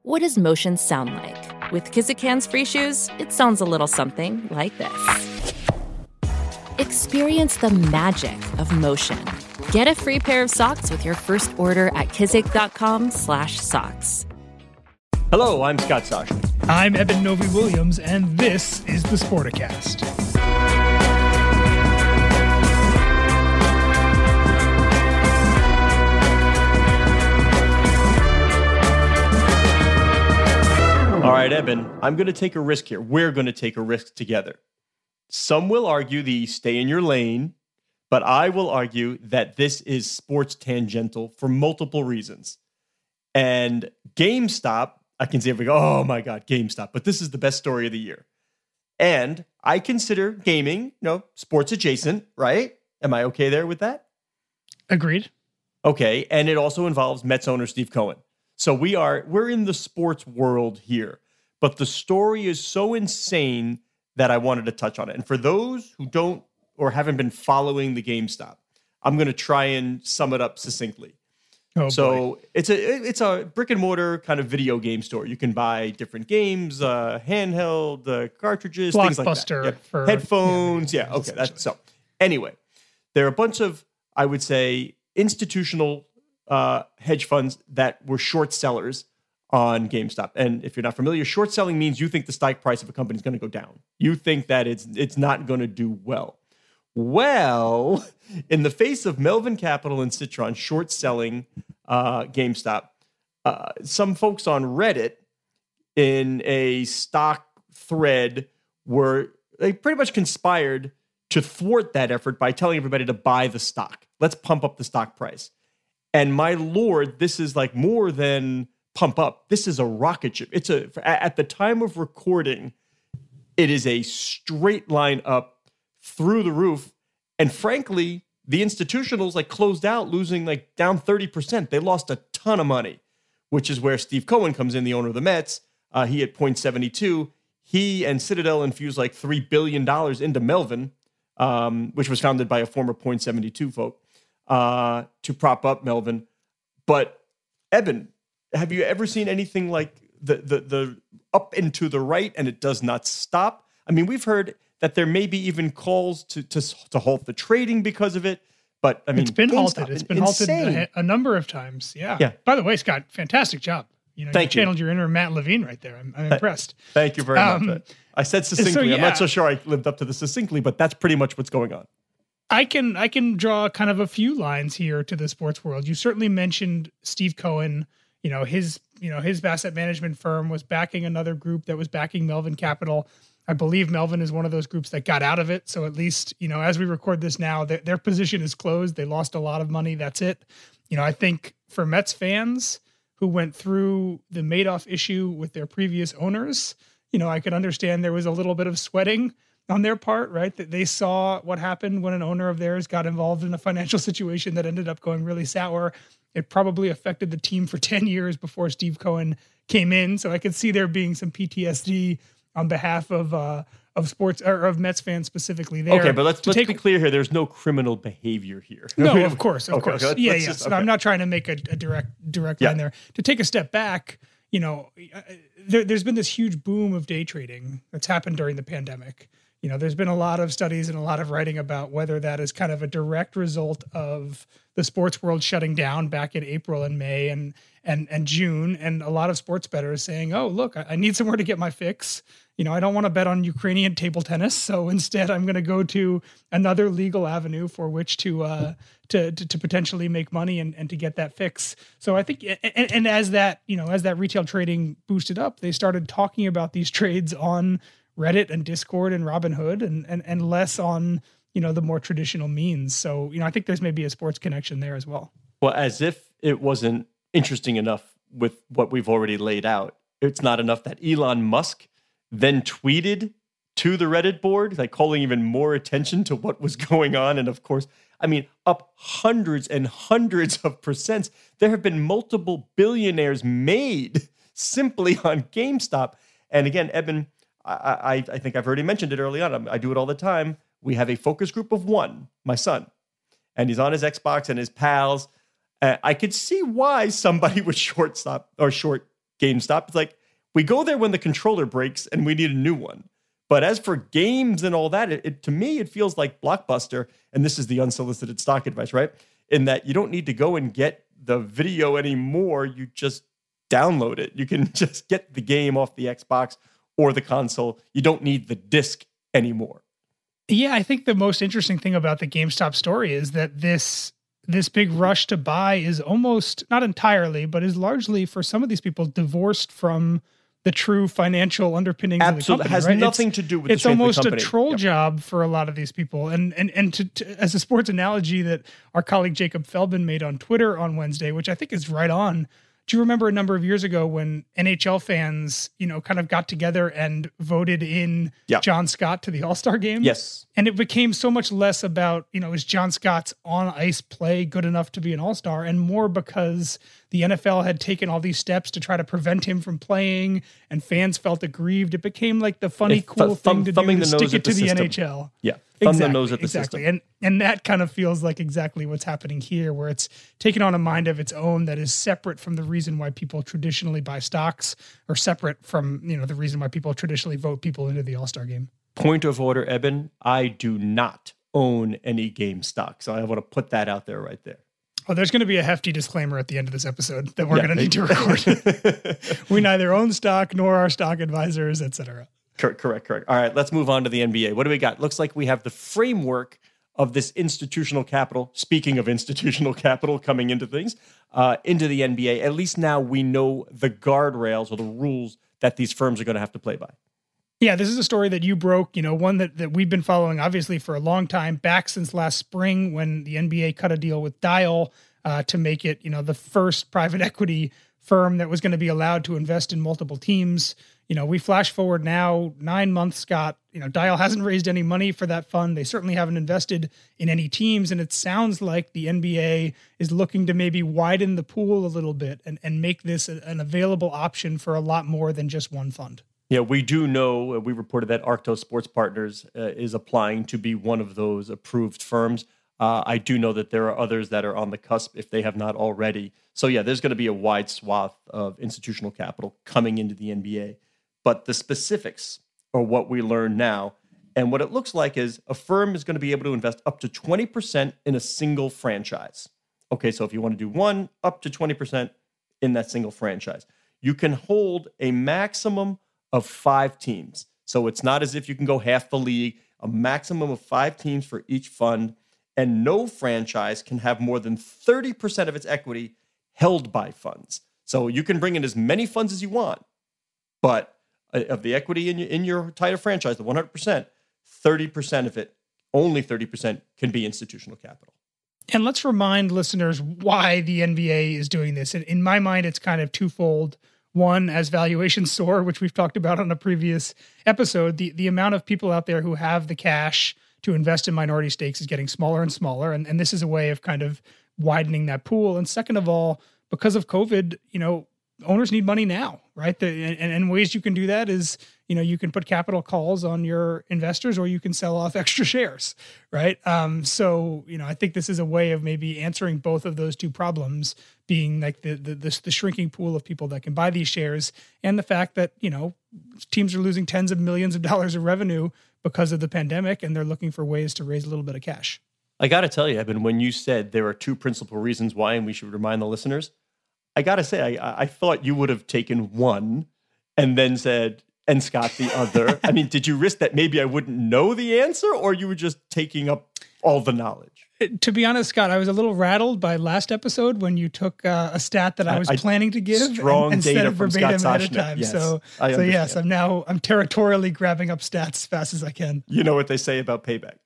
What does motion sound like? With Kizikans free shoes, it sounds a little something like this. Experience the magic of motion. Get a free pair of socks with your first order at kizik.com/socks. Hello, I'm Scott Soshnick. I'm Eben Novy Williams, and this is the Sporticast. All right, Eben, I'm going to take a risk here. We're going to take a risk together. Some will argue the stay in your lane, but I will argue that this is sports tangential for multiple reasons. And GameStop, I can see we go, oh my God, GameStop, but this is the best story of the year. And I consider gaming, you know, sports adjacent, right? Am I okay there with that? Agreed. Okay, and it also involves Mets owner Steve Cohen. So we are we're in the sports world here, but the story is so insane that I wanted to touch on it. And for those who don't or haven't been following the GameStop, I'm going to try and sum it up succinctly. Oh, so it's a it's a brick and mortar kind of video game store. You can buy different games, uh, handheld uh, cartridges, things like that. Blockbuster Yeah. for- headphones. yeah, Yeah, okay. That's so. Anyway, there are a bunch of I would say institutional uh, hedge funds that were short sellers on GameStop. And if you're not familiar, short selling means you think the stock price of a company is going to go down. You think that it's it's not going to do well. Well, in the face of Melvin Capital and Citron short selling uh, GameStop, uh, some folks on Reddit in a stock thread were they pretty much conspired to thwart that effort by telling everybody to buy the stock. Let's pump up the stock price. And my lord, this is like more than pump up. This is a rocket ship. It's a at the time of recording, it is a straight line up through the roof. And frankly, the institutionals like closed out losing like down 30%. They lost a ton of money, which is where Steve Cohen comes in, the owner of the Mets. Uh, he at Point72. He and Citadel infused like $3 billion into Melvin, um, which was founded by a former Point72 folk, uh, to prop up Melvin. But Eben, have you ever seen anything like the, the the up and to the right and it does not stop? I mean, we've heard that there may be even calls to to, to halt the trading because of it. But I mean, it's been halted. It's been halted a, a number of times. Yeah. Yeah. By the way, Scott, fantastic job. You know, Thank you you. channeled your inner Matt Levine right there. I'm, I'm impressed. Thank you very Um, much. I said succinctly. I'm not so sure I lived up to the succinctly, but that's pretty much what's going on. I can I can draw kind of a few lines here to the sports world. You certainly mentioned Steve Cohen. You know his you know his asset management firm was backing another group that was backing Melvin Capital. I believe Melvin is one of those groups that got out of it. So at least you know as we record this now, their, their position is closed. They lost a lot of money. That's it. You know I think for Mets fans who went through the Madoff issue with their previous owners, you know I could understand there was a little bit of sweating on their part, right? That they saw what happened when an owner of theirs got involved in a financial situation that ended up going really sour. It probably affected the team for 10 years before Steve Cohen came in. So I could see there being some PTSD on behalf of uh of sports or of Mets fans specifically there. Okay, but let's let's take be clear here. There's no criminal behavior here. no, of course, of Okay, course. okay, yeah, yeah. just- So okay. I'm not trying to make a, a direct direct Yeah. line there. To take a step back, you know, uh, there, there's been this huge boom of day trading that's happened during the pandemic. You know, there's been a lot of studies and a lot of writing about whether that is kind of a direct result of the sports world shutting down back in April and May and and and June, and a lot of sports bettors saying, "Oh, look, I, I need somewhere to get my fix." You know, I don't want to bet on Ukrainian table tennis, so instead, I'm going to go to another legal avenue for which to uh, to, to to potentially make money and, and to get that fix. So I think, and, and as that you know, as that retail trading boosted up, they started talking about these trades on Reddit and Discord and Robinhood, and and and less on you know the more traditional means. So you know, I think there's maybe a sports connection there as well. Well, as if it wasn't interesting enough with what we've already laid out. It's not enough that Elon Musk then tweeted to the Reddit board, like calling even more attention to what was going on. And of course, I mean, up hundreds and hundreds of percents. There have been multiple billionaires made simply on GameStop. And again, Eben, I, I, think I've already mentioned it early on. I do it all the time. We have a focus group of one, my son, and he's on his Xbox and his pals. Uh, I could see why somebody would short stop or short GameStop. It's like we go there when the controller breaks and we need a new one. But as for games and all that, it, it, to me it feels like Blockbuster, and this is the unsolicited stock advice, right? In that you don't need to go and get the video anymore. You just download it. You can just get the game off the Xbox or the console. You don't need the disc anymore. Yeah, I think the most interesting thing about the GameStop story is that this this big rush to buy is almost not entirely, but is largely for some of these people divorced from the true financial underpinnings Absolutely. of the company. has right? nothing it's, to do with it's almost a troll yep. job for a lot of these people. And and and to, to, as a sports analogy that our colleague Jacob Feldman made on Twitter on Wednesday, which I think is right on do you remember a number of years ago when NHL fans, you know, kind of got together and voted in yeah. John Scott to the All Star game? Yes. And it became so much less about, you know, is John Scott's on ice play good enough to be an All Star, and more because the NFL had taken all these steps to try to prevent him from playing, and fans felt aggrieved. It became like the funny, th- cool thumb, thing to do to stick it to the, the NHL. Yeah, thumb exactly, the nose at the exactly. system. And and that kind of feels like exactly what's happening here, where it's taken on a mind of its own that is separate from the reason why people traditionally buy stocks, or separate from you know the reason why people traditionally vote people into the All Star game. Point of order, Eben. I do not own any game stock, so I want to put that out there right there. Oh, there's going to be a hefty disclaimer at the end of this episode that we're yeah, going to need to record. we neither own stock nor our stock advisors, etc. Correct, correct, correct. All right, let's move on to the NBA. What do we got? Looks like we have the framework of this institutional capital. Speaking of institutional capital coming into things, uh, into the NBA, at least now we know the guardrails or the rules that these firms are going to have to play by. Yeah, this is a story that you broke, you know, one that, that we've been following obviously for a long time, back since last spring when the NBA cut a deal with Dyal uh, to make it, you know, the first private equity firm that was going to be allowed to invest in multiple teams. You know, we flash forward now nine months, Scott. You know, Dyal hasn't raised any money for that fund. They certainly haven't invested in any teams. And it sounds like the NBA is looking to maybe widen the pool a little bit and, and make this an available option for a lot more than just one fund. Yeah, we do know, uh, we reported that Arctos Sports Partners uh, is applying to be one of those approved firms. Uh, I do know that there are others that are on the cusp if they have not already. So, yeah, there's going to be a wide swath of institutional capital coming into the NBA. But the specifics are what we learn now. And what it looks like is a firm is going to be able to invest up to 20% in a single franchise. Okay, so if you want to do one, up to 20% in that single franchise. You can hold a maximum of five teams. So it's not as if you can go half the league, a maximum of five teams for each fund, and no franchise can have more than 30% of its equity held by funds. So you can bring in as many funds as you want, but uh, of the equity in your, in your title franchise, the 100%, 30% of it, only 30% can be institutional capital. And let's remind listeners why the NBA is doing this. In my mind, it's kind of twofold. One, as valuations soar, which we've talked about on a previous episode, the, the amount of people out there who have the cash to invest in minority stakes is getting smaller and smaller. And, and this is a way of kind of widening that pool. And second of all, because of COVID, you know, owners need money now, right? The, and, and ways you can do that is, you know, you can put capital calls on your investors or you can sell off extra shares, right? Um, so, you know, I think this is a way of maybe answering both of those two problems being like the, the, the, the shrinking pool of people that can buy these shares and the fact that, you know, teams are losing tens of millions of dollars of revenue because of the pandemic and they're looking for ways to raise a little bit of cash. I got to tell you, Eben, when you said there are two principal reasons why, and we should remind the listeners, I got to say, I, I thought you would have taken one and then said, and Scott the other. I mean, did you risk that maybe I wouldn't know the answer or you were just taking up all the knowledge? Uh, to be honest, Scott, I was a little rattled by last episode when you took uh, a stat that I was I, planning to give strong and, data from verbatim Scott ahead. Yes, so, so yes, I'm now I'm territorially grabbing up stats as fast as I can. You know what they say about payback.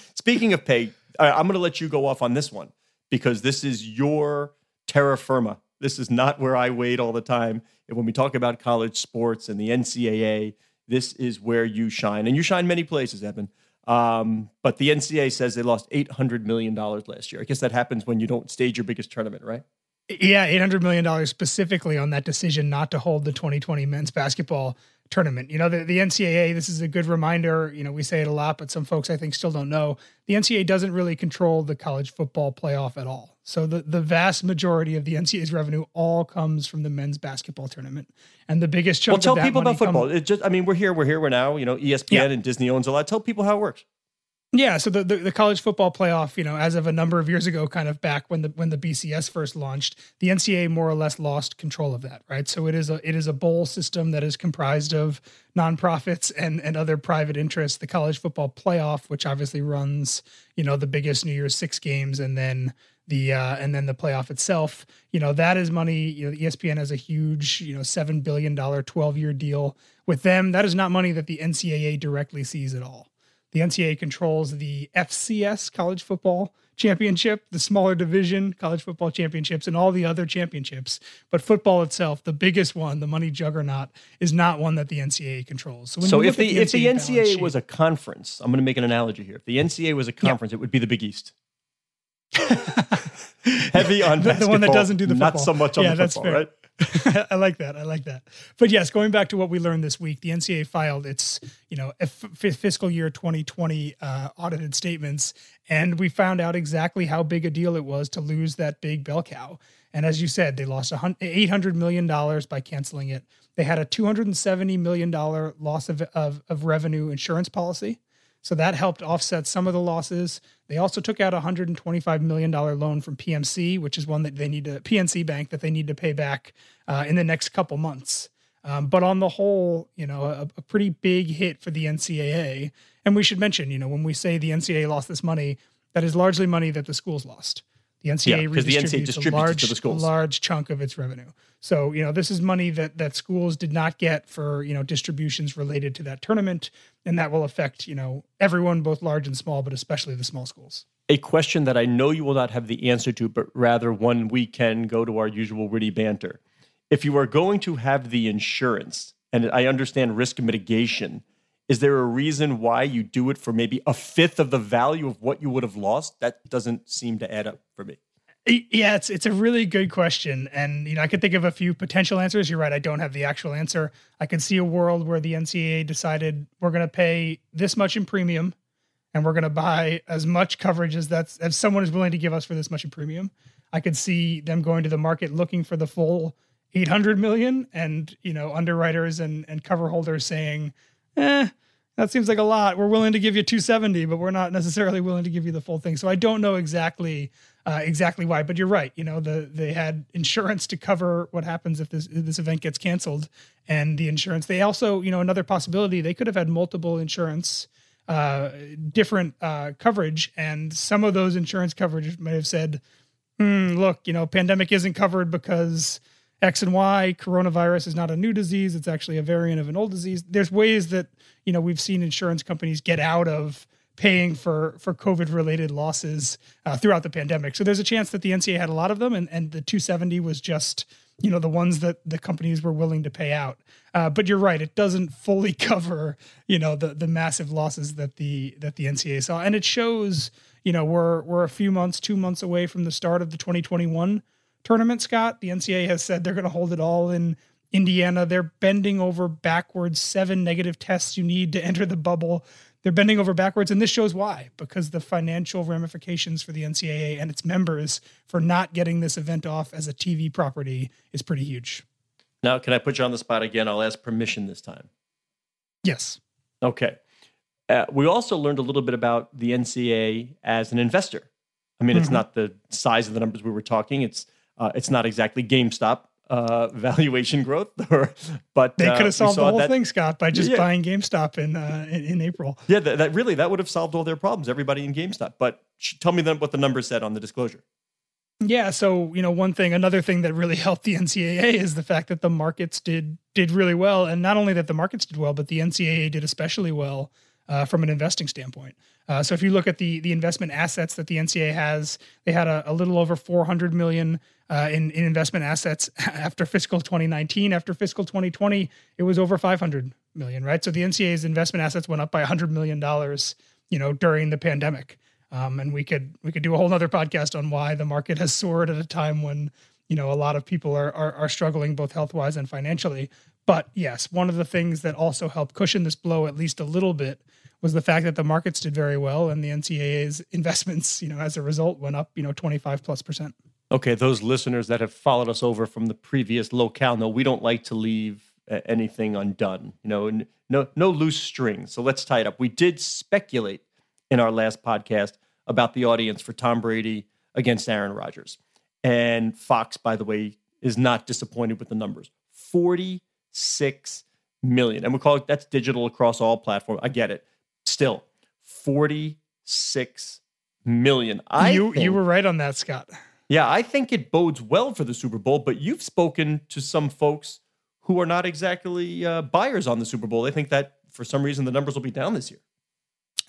Speaking of pay, I'm going to let you go off on this one because this is your terra firma. This is not where I wait all the time. And when we talk about college sports and the NCAA, this is where you shine. And you shine many places, Eben. Um, but the NCAA says they lost $800 million last year. I guess that happens when you don't stage your biggest tournament, right? Yeah, $800 million specifically on that decision not to hold the 2020 men's basketball tournament. You know, the, the NCAA, this is a good reminder. You know, we say it a lot, but some folks I think still don't know. The NCAA doesn't really control the college football playoff at all. So the, the vast majority of the NCAA's revenue all comes from the men's basketball tournament. And the biggest chunk well, tell people about football. It just I mean, we're here, we're here, we're now, you know, ESPN yeah. and Disney owns a lot. Tell people how it works. Yeah, so the, the, the college football playoff, you know, as of a number of years ago, kind of back when the when the BCS first launched, the NCAA more or less lost control of that, right? So it is a it is a bowl system that is comprised of nonprofits and and other private interests. The college football playoff, which obviously runs, you know, the biggest New Year's Six games, and then the uh, and then the playoff itself. You know, that is money. You know, ESPN has a huge, you know, seven billion dollar twelve year deal with them. That is not money that the NCAA directly sees at all. The NCAA controls the FCS college football championship, the smaller division college football championships, and all the other championships. But football itself, the biggest one, the money juggernaut, is not one that the NCAA controls. So, so if the, the if the NCAA sheet, was a conference, I'm going to make an analogy here. If the NCAA was a conference, yeah. it would be the Big East. Heavy on the, the one that doesn't do the football. not so much on yeah, the football, right? I like that. I like that. But yes, going back to what we learned this week, the NCAA filed its, you know, f- fiscal year 2020 uh, audited statements, and we found out exactly how big a deal it was to lose that big bell cow. And as you said, they lost $800 million by canceling it. They had a $270 million loss of, of, of revenue insurance policy. So that helped offset some of the losses. They also took out a $125 million loan from PMC, which is one that they need to, PNC Bank, that they need to pay back uh, in the next couple months. Um, but on the whole, you know, a, a, pretty big hit for the NCAA. And we should mention, you know, when we say the NCAA lost this money, that is largely money that the schools lost. The NCAA yeah, redistributes the NCAA distributes a large, to the schools. large chunk of its revenue. So, you know, this is money that that schools did not get for, you know, distributions related to that tournament, and that will affect, you know, everyone both large and small, but especially the small schools. A question that I know you will not have the answer to, but rather one we can go to our usual witty banter. If you are going to have the insurance, and I understand risk mitigation, is there a reason why you do it for maybe a fifth of the value of what you would have lost? That doesn't seem to add up for me. Yeah, it's it's a really good question, and you know I could think of a few potential answers. You're right; I don't have the actual answer. I could see a world where the NCAA decided we're going to pay this much in premium, and we're going to buy as much coverage as that's as someone is willing to give us for this much in premium. I could see them going to the market looking for the full 800 million, and you know underwriters and and cover holders saying, "Eh, that seems like a lot. We're willing to give you 270, but we're not necessarily willing to give you the full thing." So I don't know exactly uh, exactly why. But you're right. You know, the they had insurance to cover what happens if this if this event gets canceled, and the insurance. They also, you know, another possibility they could have had multiple insurance, uh, different uh, coverage, and some of those insurance coverage may have said, mm, "Look, you know, pandemic isn't covered because." X and Y, coronavirus is not a new disease. It's actually a variant of an old disease. There's ways that, you know, we've seen insurance companies get out of paying for for COVID related losses uh, throughout the pandemic. So there's a chance that the NCA had a lot of them, and and the 270 was just you know the ones that the companies were willing to pay out. Uh, but you're right; it doesn't fully cover you know the the massive losses that the that the NCAA saw, and it shows you know we're we're a few months, two months away from the start of the 2021 tournament. Scott, the NCAA has said they're going to hold it all in Indiana. They're bending over backwards seven negative tests you need to enter the bubble they're bending over backwards, and this shows why because the financial ramifications for the NCAA and its members for not getting this event off as a TV property is pretty huge. Now, can I put you on the spot again? I'll ask permission this time. Yes. Okay. Uh, we also learned a little bit about the NCAA as an investor. I mean, mm-hmm. it's not the size of the numbers we were talking. It's uh, it's not exactly GameStop, uh, valuation growth, or but they could have uh, solved the whole that, thing, Scott, by just yeah. buying GameStop in, uh, in, in April. Yeah, that, that, really that would have solved all their problems. Everybody in GameStop. But tell me then what the numbers said on the disclosure. Yeah, so you know, one thing, another thing that really helped the NCAA is the fact that the markets did did really well, and not only that the markets did well, but the NCAA did especially well uh, from an investing standpoint. Uh, so if you look at the the investment assets that the NCA has, they had a, a little over 400 million uh, in, in investment assets after fiscal 2019. After fiscal 2020, it was over 500 million, right? So the NCA's investment assets went up by 100 million dollars, you know, during the pandemic. Um, and we could we could do a whole other podcast on why the market has soared at a time when you know a lot of people are are, are struggling both health wise and financially. But yes, one of the things that also helped cushion this blow at least a little bit was the fact that the markets did very well and the NCAA's investments, you know, as a result went up, you know, 25 plus percent. Okay, those listeners that have followed us over from the previous locale know we don't like to leave anything undone. You know, no no loose strings. So let's tie it up. We did speculate in our last podcast about the audience for Tom Brady against Aaron Rodgers. And Fox, by the way, is not disappointed with the numbers. 46 million. And we call it that's digital across all platforms. I get it. Still, 46 million. I you think, you were right on that, Scott. Yeah, I think it bodes well for the Super Bowl, but you've spoken to some folks who are not exactly uh, buyers on the Super Bowl. They think that for some reason the numbers will be down this year.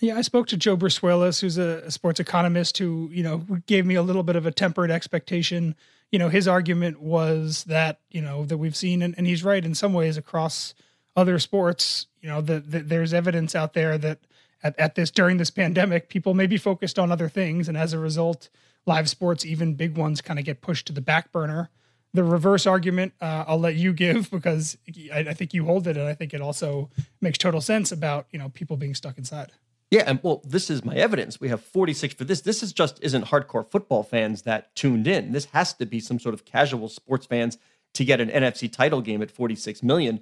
Yeah, I spoke to Joe Brusuelas, who's a sports economist, who you know gave me a little bit of a tempered expectation. You know, his argument was that you know that we've seen, and, and he's right in some ways across other sports. You know, that the, there's evidence out there that at, at this during this pandemic, people may be focused on other things, and as a result, live sports, even big ones, kind of get pushed to the back burner. The reverse argument, uh, I'll let you give because I, I think you hold it, and I think it also makes total sense about you know people being stuck inside. Yeah, and well, this is my evidence. We have 46 for this. This is just isn't hardcore football fans that tuned in. This has to be some sort of casual sports fans to get an NFC title game at 46 million.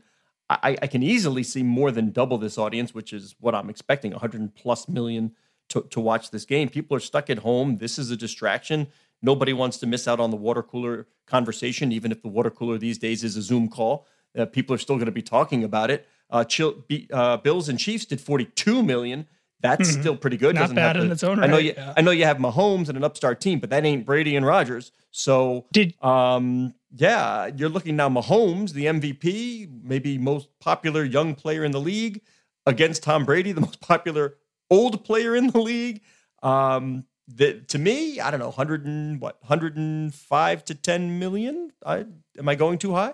I, I can easily see more than double this audience, which is what I'm expecting 100 plus million to, to watch this game. People are stuck at home. This is a distraction. Nobody wants to miss out on the water cooler conversation, even if the water cooler these days is a Zoom call. Uh, people are still going to be talking about it. Uh, Chill, uh, Bills and Chiefs did 42 million. That's mm-hmm. still pretty good. Not Doesn't bad in its own right. I know you. Yeah. I know you have Mahomes and an upstart team, but that ain't Brady and Rodgers. So, did um, yeah, you're looking now. Mahomes, the MVP, maybe most popular young player in the league, against Tom Brady, the most popular old player in the league. Um, the, to me, I don't know, hundred and what, hundred and five to ten million. I am I going too high?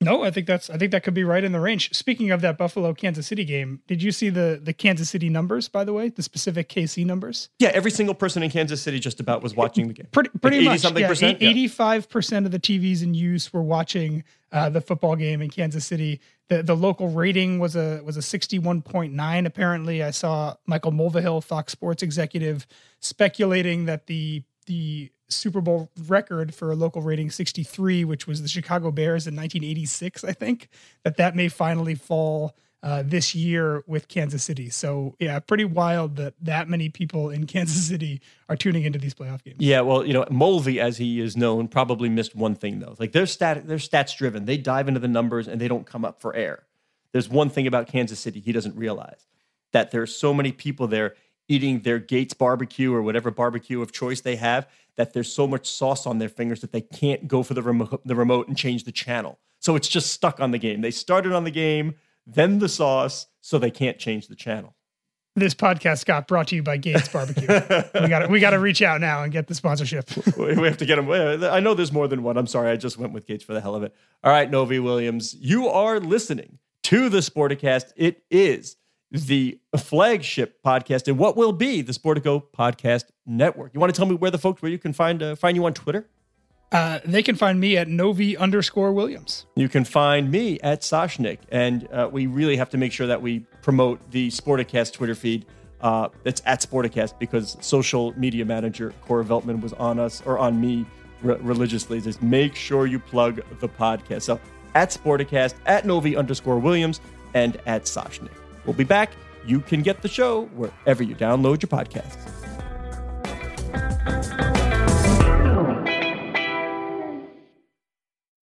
No, I think that's I think that could be right in the range. Speaking of that Buffalo Kansas City game, did you see the the Kansas City numbers by the way, the specific KC numbers? Yeah, every single person in Kansas City just about was watching the game. Pretty pretty like much. Yeah, percent? 85% of the TVs in use were watching uh, the football game in Kansas City. The the local rating was a was a 61.9 apparently. I saw Michael Mulvihill, Fox Sports executive speculating that the the Super Bowl record for a local rating 63, which was the Chicago Bears in 1986, I think, that that may finally fall uh, this year with Kansas City. So yeah, pretty wild that that many people in Kansas City are tuning into these playoff games. Yeah, well, you know, Mulvey, as he is known, probably missed one thing though. Like they're stat, they're stats driven. They dive into the numbers and they don't come up for air. There's one thing about Kansas City he doesn't realize that there's so many people there eating their Gates barbecue or whatever barbecue of choice they have that there's so much sauce on their fingers that they can't go for the remote, the remote and change the channel. So it's just stuck on the game. They started on the game, then the sauce, so they can't change the channel. This podcast got brought to you by Gates Barbecue. we got we got to reach out now and get the sponsorship. we have to get them. I know there's more than one. I'm sorry, I just went with Gates for the hell of it. All right, Novy Williams, you are listening to the Sporticast. It is the flagship podcast and what will be the Sportico Podcast Network. You want to tell me where the folks where you can find uh, find you on Twitter? Uh, they can find me at Novy underscore Williams. You can find me at Soshnick, and uh, we really have to make sure that we promote the Sporticast Twitter feed. Uh, it's at Sporticast because social media manager Cora Veltman was on us or on me re- religiously. Just make sure you plug the podcast. So at Sporticast, at Novy underscore Williams, and at Soshnick. We'll be back. You can get the show wherever you download your podcasts.